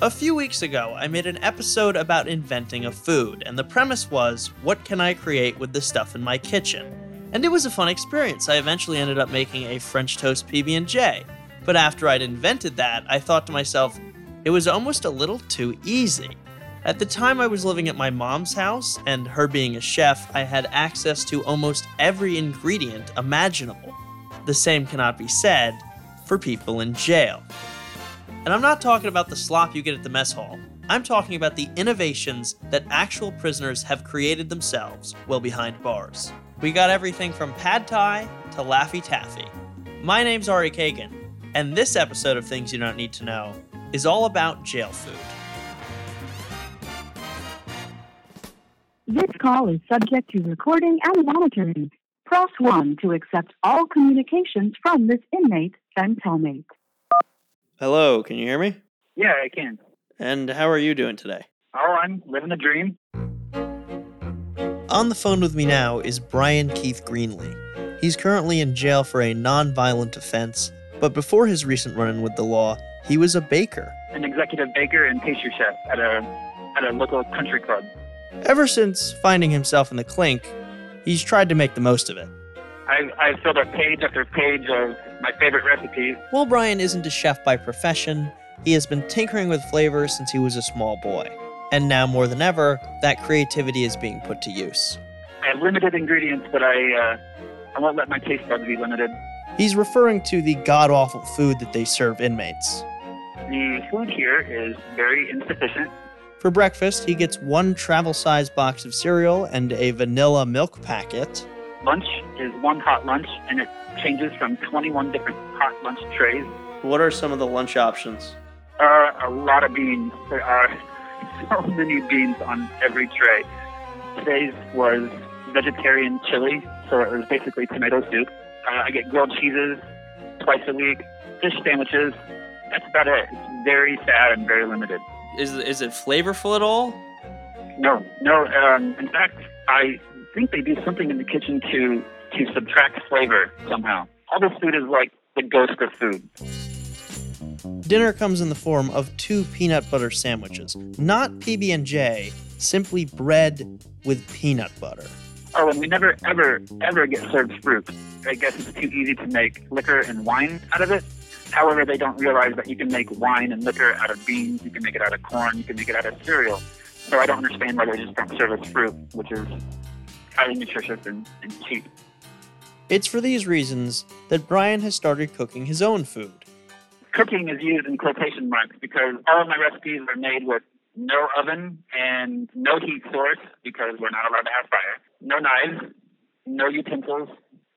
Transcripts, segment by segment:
A few weeks ago, I made an episode about inventing a food, and the premise was what can I create with the stuff in my kitchen? And it was a fun experience. I eventually ended up making a French toast PB&J. But after I'd invented that, I thought to myself, it was almost a little too easy. At the time I was living at my mom's house, and her being a chef, I had access to almost every ingredient imaginable. The same cannot be said for people in jail. And I'm not talking about the slop you get at the mess hall. I'm talking about the innovations that actual prisoners have created themselves while behind bars. We got everything from pad thai to Laffy Taffy. My name's Ari Kagan, and this episode of Things You Don't Need to Know is all about jail food. This call is subject to recording and monitoring. Press 1 to accept all communications from this inmate and cellmate. Hello, can you hear me? Yeah, I can. And how are you doing today? Oh, I'm living the dream. On the phone with me now is Brian Keith Greenlee. He's currently in jail for a non-violent offense, but before his recent run-in with the law, he was a baker. An executive baker and pastry chef at a at a local country club. Ever since finding himself in the clink, he's tried to make the most of it. I I filled up page after page of my favorite recipes. While Brian isn't a chef by profession, he has been tinkering with flavors since he was a small boy. And now more than ever, that creativity is being put to use. I have limited ingredients, but I uh, I won't let my taste buds be limited. He's referring to the god awful food that they serve inmates. The food here is very insufficient. For breakfast, he gets one travel sized box of cereal and a vanilla milk packet. Lunch is one hot lunch, and it changes from 21 different hot lunch trays. What are some of the lunch options? Uh, a lot of beans. There are so many beans on every tray. Today's was vegetarian chili, so it was basically tomato soup. Uh, I get grilled cheeses twice a week, fish sandwiches. That's about it. It's very sad and very limited. Is, is it flavorful at all? No, no. Um, in fact, I think they do something in the kitchen to to subtract flavor somehow. All this food is like the ghost of food. Dinner comes in the form of two peanut butter sandwiches, not PB&J, simply bread with peanut butter. Oh, and we never, ever, ever get served fruit. I guess it's too easy to make liquor and wine out of it. However, they don't realize that you can make wine and liquor out of beans, you can make it out of corn, you can make it out of cereal. So I don't understand why they just don't serve us fruit, which is highly nutritious and, and cheap. It's for these reasons that Brian has started cooking his own food. Cooking is used in quotation marks because all of my recipes are made with no oven and no heat source because we're not allowed to have fire. No knives, no utensils.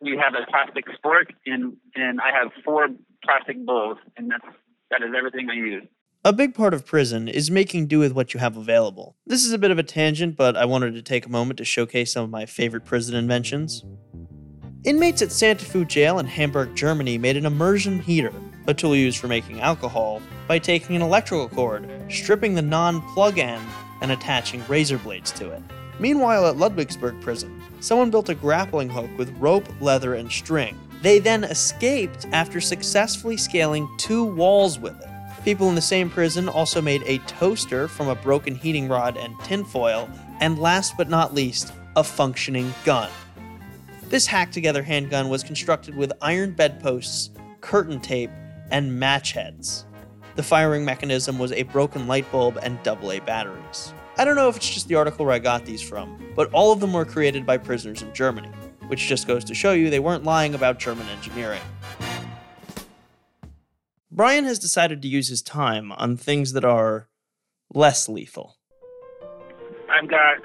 We have a plastic fork and and I have four plastic bowls and that's that is everything I use. A big part of prison is making do with what you have available. This is a bit of a tangent, but I wanted to take a moment to showcase some of my favorite prison inventions. Inmates at Santa Fu Jail in Hamburg, Germany made an immersion heater, a tool used for making alcohol, by taking an electrical cord, stripping the non plug end, and attaching razor blades to it. Meanwhile, at Ludwigsburg prison, someone built a grappling hook with rope, leather, and string. They then escaped after successfully scaling two walls with it. People in the same prison also made a toaster from a broken heating rod and tinfoil, and last but not least, a functioning gun. This hacked together handgun was constructed with iron bedposts, curtain tape, and match heads. The firing mechanism was a broken light bulb and AA batteries. I don't know if it's just the article where I got these from, but all of them were created by prisoners in Germany, which just goes to show you they weren't lying about German engineering. Brian has decided to use his time on things that are less lethal. I've got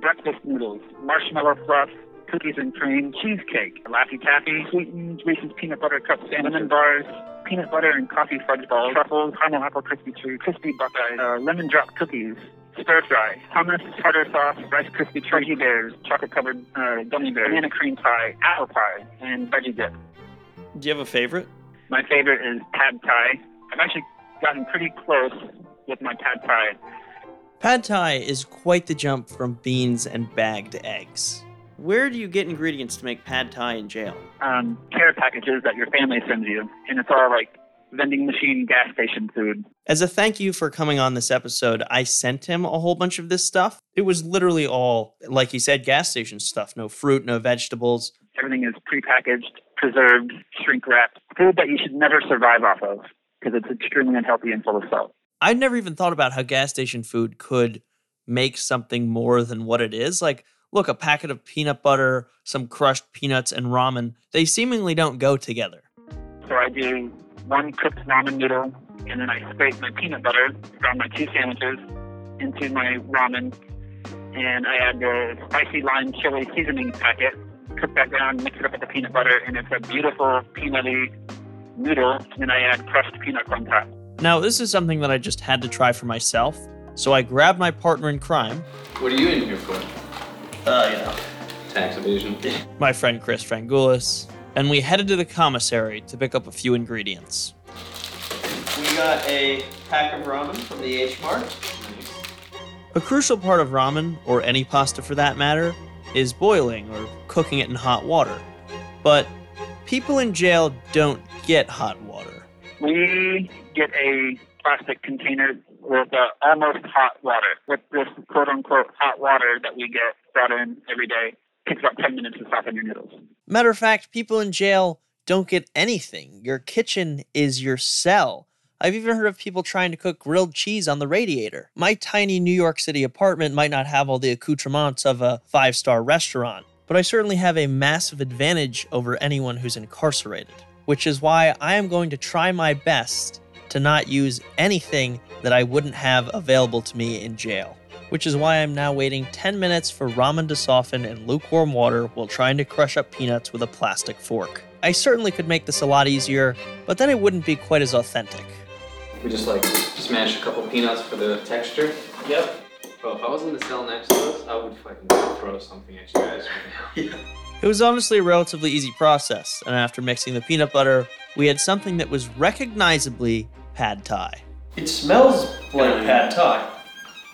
breakfast noodles, marshmallow fluff, cookies and cream, cheesecake, Laffy Taffy, sweetened Reese's peanut butter cup cinnamon bars, peanut butter and coffee fudge balls, truffles, caramel apple crispy treat, crispy buckeye, uh, lemon drop cookies, stir fry, hummus, tartar sauce, rice crispy turkey bears, chocolate covered uh, gummy bears, banana cream pie, apple pie, and veggie dip. Do you have a favorite? My favorite is pad thai. I've actually gotten pretty close with my pad thai. Pad Thai is quite the jump from beans and bagged eggs. Where do you get ingredients to make pad Thai in jail? Um, care packages that your family sends you, and it's all like vending machine gas station food. As a thank you for coming on this episode, I sent him a whole bunch of this stuff. It was literally all, like he said, gas station stuff. No fruit, no vegetables. Everything is prepackaged, preserved, shrink wrapped. Food that you should never survive off of because it's extremely unhealthy and full of salt. I'd never even thought about how gas station food could make something more than what it is. Like, look, a packet of peanut butter, some crushed peanuts, and ramen, they seemingly don't go together. So I do one cooked ramen noodle, and then I scrape my peanut butter from my two sandwiches into my ramen, and I add the spicy lime chili seasoning packet, cook that down, mix it up with the peanut butter, and it's a beautiful peanutty noodle, and then I add crushed peanuts on top. Now, this is something that I just had to try for myself, so I grabbed my partner in crime, What are you in here for? uh, you know, Tax evasion. my friend Chris Frangoulis, and we headed to the commissary to pick up a few ingredients. We got a pack of ramen from the H Mart. A crucial part of ramen, or any pasta for that matter, is boiling or cooking it in hot water. But people in jail don't get hot water. We get a plastic container with uh, almost hot water. With this quote unquote hot water that we get brought in every day, takes about 10 minutes to soften your noodles. Matter of fact, people in jail don't get anything. Your kitchen is your cell. I've even heard of people trying to cook grilled cheese on the radiator. My tiny New York City apartment might not have all the accoutrements of a five star restaurant, but I certainly have a massive advantage over anyone who's incarcerated, which is why I am going to try my best to not use anything that I wouldn't have available to me in jail. Which is why I'm now waiting 10 minutes for ramen to soften in lukewarm water while trying to crush up peanuts with a plastic fork. I certainly could make this a lot easier, but then it wouldn't be quite as authentic. We just like smash a couple peanuts for the texture. Yep. Bro, if I was in the cell next to us, I would fucking throw something at you guys right now. It was honestly a relatively easy process, and after mixing the peanut butter, we had something that was recognizably pad thai. It smells like pad thai.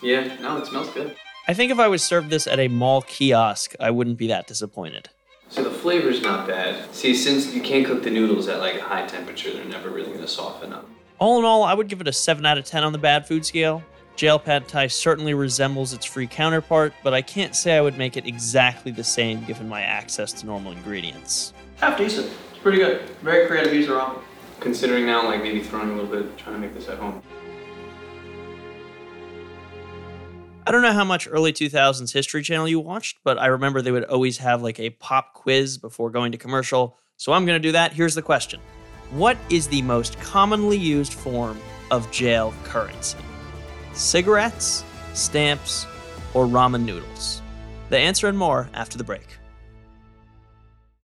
Yeah, no, it smells good. I think if I was served this at a mall kiosk, I wouldn't be that disappointed. So the flavor's not bad. See, since you can't cook the noodles at like a high temperature, they're never really gonna soften up. All in all, I would give it a 7 out of 10 on the bad food scale. Jail pad thai certainly resembles its free counterpart, but I can't say I would make it exactly the same given my access to normal ingredients. Half decent. It's pretty good. Very creative use of ramen. Considering now, like maybe throwing a little bit, trying to make this at home. I don't know how much early 2000s History Channel you watched, but I remember they would always have like a pop quiz before going to commercial. So I'm going to do that. Here's the question What is the most commonly used form of jail currency? Cigarettes, stamps, or ramen noodles? The answer and more after the break.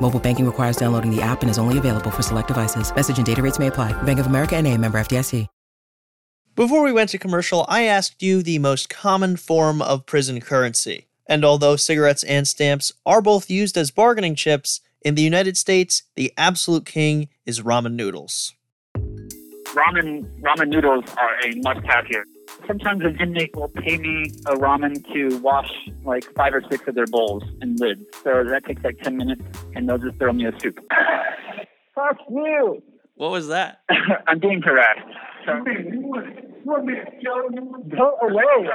Mobile banking requires downloading the app and is only available for select devices. Message and data rates may apply. Bank of America and a member FDIC. Before we went to commercial, I asked you the most common form of prison currency. And although cigarettes and stamps are both used as bargaining chips, in the United States, the absolute king is ramen noodles. Ramen ramen noodles are a must-have here. Sometimes an inmate will pay me a ramen to wash like five or six of their bowls and lids. So that takes like 10 minutes, and they'll just throw me a soup. Fuck you! What was that? I'm being harassed. So, go away.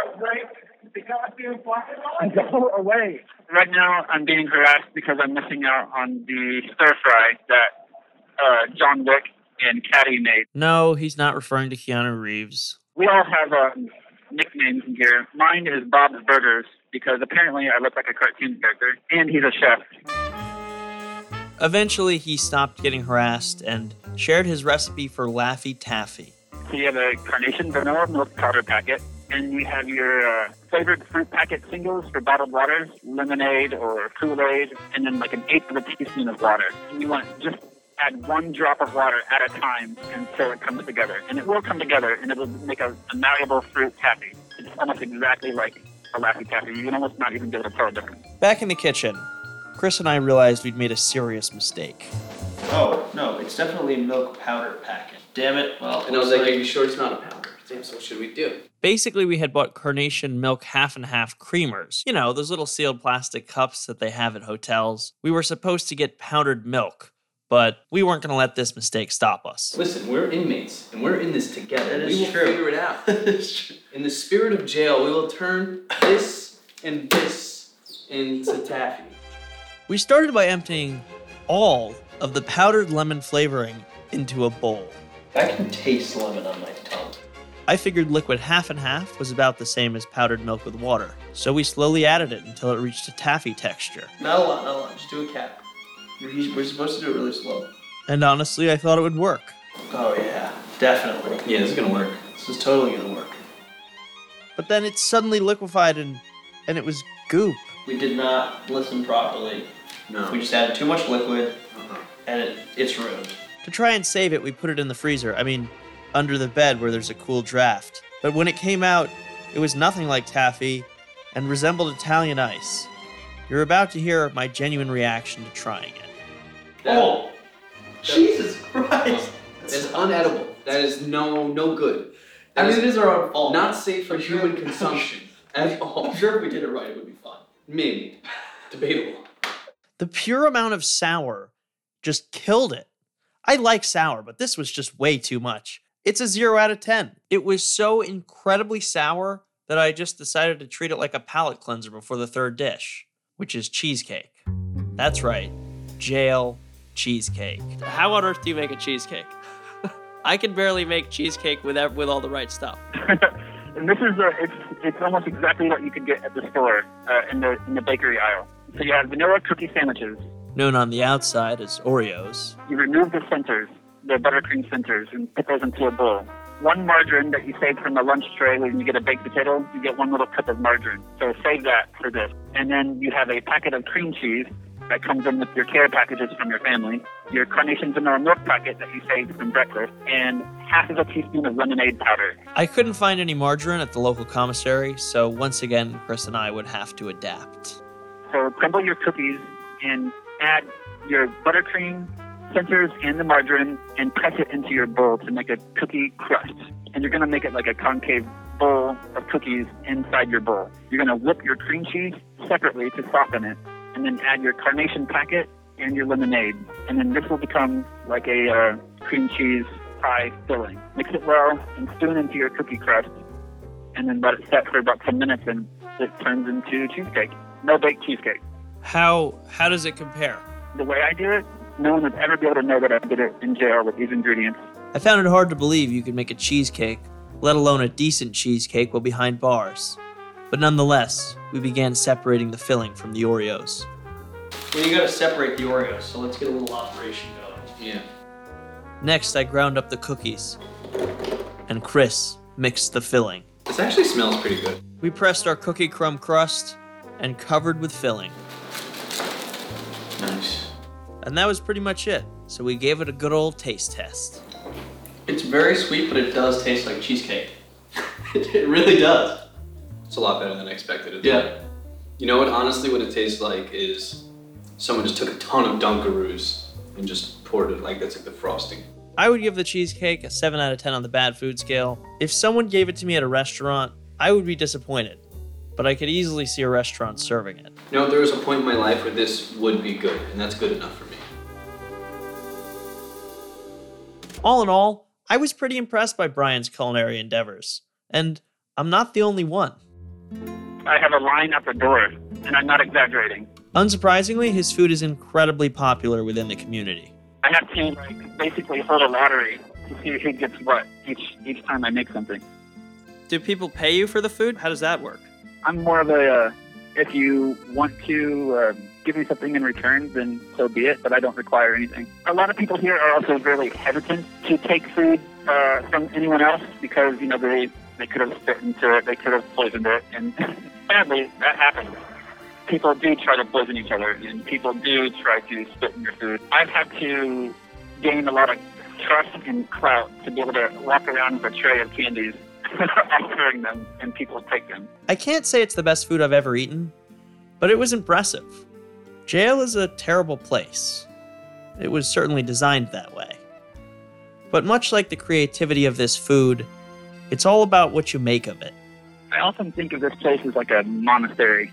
Go away. Right now, I'm being harassed because I'm missing out on the stir fry that uh, John Wick and Caddy made. No, he's not referring to Keanu Reeves. We all have um, nicknames in here. Mine is Bob's Burgers because apparently I look like a cartoon character, and he's a chef. Eventually, he stopped getting harassed and shared his recipe for Laffy Taffy. So you have a carnation vanilla milk powder packet, and you have your uh, flavored fruit packet singles for bottled waters, lemonade or Kool-Aid, and then like an eighth of a teaspoon of water. And you want just add one drop of water at a time until it comes together. And it will come together, and it will make a, a malleable fruit taffy. It's almost exactly like a Laffy Taffy. You can almost not even be able to tell the difference. Back in the kitchen, Chris and I realized we'd made a serious mistake. Oh, no, it's definitely milk powder packet. Damn it. Well, And I was like, are you sure it's not a powder? Damn, so what should we do? Basically, we had bought carnation milk half and half creamers. You know, those little sealed plastic cups that they have at hotels. We were supposed to get powdered milk, but we weren't going to let this mistake stop us. Listen, we're inmates, and we're in this together. That we will true. figure it out. In the spirit of jail, we will turn this and this into taffy. We started by emptying all of the powdered lemon flavoring into a bowl. I can taste lemon on my tongue. I figured liquid half and half was about the same as powdered milk with water, so we slowly added it until it reached a taffy texture. Not a lot, not a lot. Just do a cap. We're we're supposed to do it really slow. And honestly, I thought it would work. Oh, yeah. Definitely. Yeah, this is gonna work. This is totally gonna work. But then it suddenly liquefied and and it was goop. We did not listen properly. No. We just added too much liquid, Uh-huh. and it, it's ruined. To try and save it, we put it in the freezer. I mean, under the bed where there's a cool draft. But when it came out, it was nothing like taffy and resembled Italian ice. You're about to hear my genuine reaction to trying it. Oh! Jesus Christ! It's unedible. That is no no good. I That mean, is it is our own fault. not safe for I'm sure- human consumption at all. I'm sure if we did it right, it would be fun. Maybe. Debatable. The pure amount of sour just killed it. I like sour, but this was just way too much. It's a 0 out of 10. It was so incredibly sour that I just decided to treat it like a palate cleanser before the third dish, which is cheesecake. That's right, jail cheesecake. How on earth do you make a cheesecake? I can barely make cheesecake with with all the right stuff. and this is a, it's it's almost exactly what you could get at the store uh, in the in the bakery aisle. So you have vanilla cookie sandwiches. Known on the outside as Oreos. You remove the centers, the buttercream centers, and put those into a bowl. One margarine that you save from the lunch tray when you get a baked potato, you get one little cup of margarine. So save that for this. And then you have a packet of cream cheese that comes in with your care packages from your family, your carnation vanilla milk packet that you saved from breakfast, and half of a teaspoon of lemonade powder. I couldn't find any margarine at the local commissary, so once again, Chris and I would have to adapt. So crumble your cookies and add your buttercream, centers, and the margarine and press it into your bowl to make a cookie crust. And you're going to make it like a concave bowl of cookies inside your bowl. You're going to whip your cream cheese separately to soften it, and then add your carnation packet and your lemonade. And then this will become like a uh, cream cheese pie filling. Mix it well and spoon into your cookie crust, and then let it set for about 10 minutes, and it turns into cheesecake. No baked cheesecake. How how does it compare? The way I do it, no one would ever be able to know that I did it in jail with these ingredients. I found it hard to believe you could make a cheesecake, let alone a decent cheesecake while behind bars. But nonetheless, we began separating the filling from the Oreos. Well, you gotta separate the Oreos, so let's get a little operation going. Yeah. Next, I ground up the cookies, and Chris mixed the filling. This actually smells pretty good. We pressed our cookie crumb crust and covered with filling. Nice. And that was pretty much it. So we gave it a good old taste test. It's very sweet, but it does taste like cheesecake. it really does. It's a lot better than I expected it. to Yeah. be. You know what? Honestly, what it tastes like is someone just took a ton of Dunkaroos and just poured it like that's like the frosting. I would give the cheesecake a 7 out of 10 on the bad food scale. If someone gave it to me at a restaurant, I would be disappointed, but I could easily see a restaurant serving it. You know, there was a point in my life where this would be good, and that's good enough for me. All in all, I was pretty impressed by Brian's culinary endeavors, and I'm not the only one. I have a line at the door, and I'm not exaggerating. Unsurprisingly, his food is incredibly popular within the community. I have to like basically hold a lottery to see who gets what each each time I make something. Do people pay you for the food? How does that work? I'm more of a uh, if you want to uh, give me something in return, then so be it. But I don't require anything. A lot of people here are also really hesitant to take food uh, from anyone else because you know they they could have spit into it, they could have poisoned it, and sadly that happens. People do try to poison each other, and people do try to spit in your food. I've had to gain a lot of trust and clout to be able to walk around with a tray of candies, offering them, and people take them. I can't say it's the best food I've ever eaten, but it was impressive. Jail is a terrible place. It was certainly designed that way. But much like the creativity of this food, it's all about what you make of it. I often think of this place as like a monastery.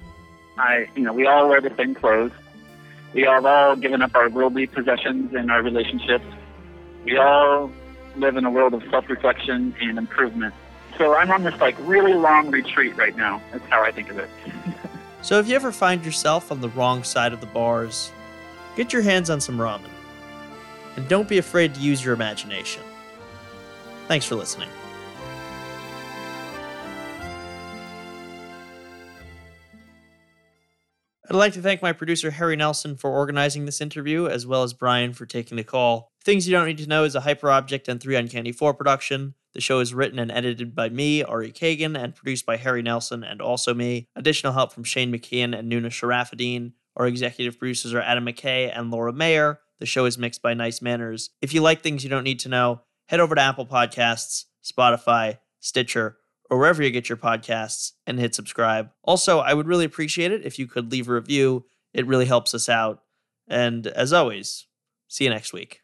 I, you know, we all wear the same clothes. We have all given up our worldly possessions and our relationships. We all live in a world of self-reflection and improvement. So I'm on this like really long retreat right now. That's how I think of it. So if you ever find yourself on the wrong side of the bars, get your hands on some ramen. And don't be afraid to use your imagination. Thanks for listening. I'd like to thank my producer Harry Nelson for organizing this interview, as well as Brian for taking the call. Things You Don't Need to Know is a Hyperobject and 3 Uncanny 4 production. The show is written and edited by me, Ari Kagan, and produced by Harry Nelson and also me. Additional help from Shane McKeon and Nuna Sharafuddin. Our executive producers are Adam McKay and Laura Mayer. The show is mixed by Nice Manners. If you like things you don't need to know, head over to Apple Podcasts, Spotify, Stitcher, or wherever you get your podcasts and hit subscribe. Also, I would really appreciate it if you could leave a review. It really helps us out. And as always, see you next week.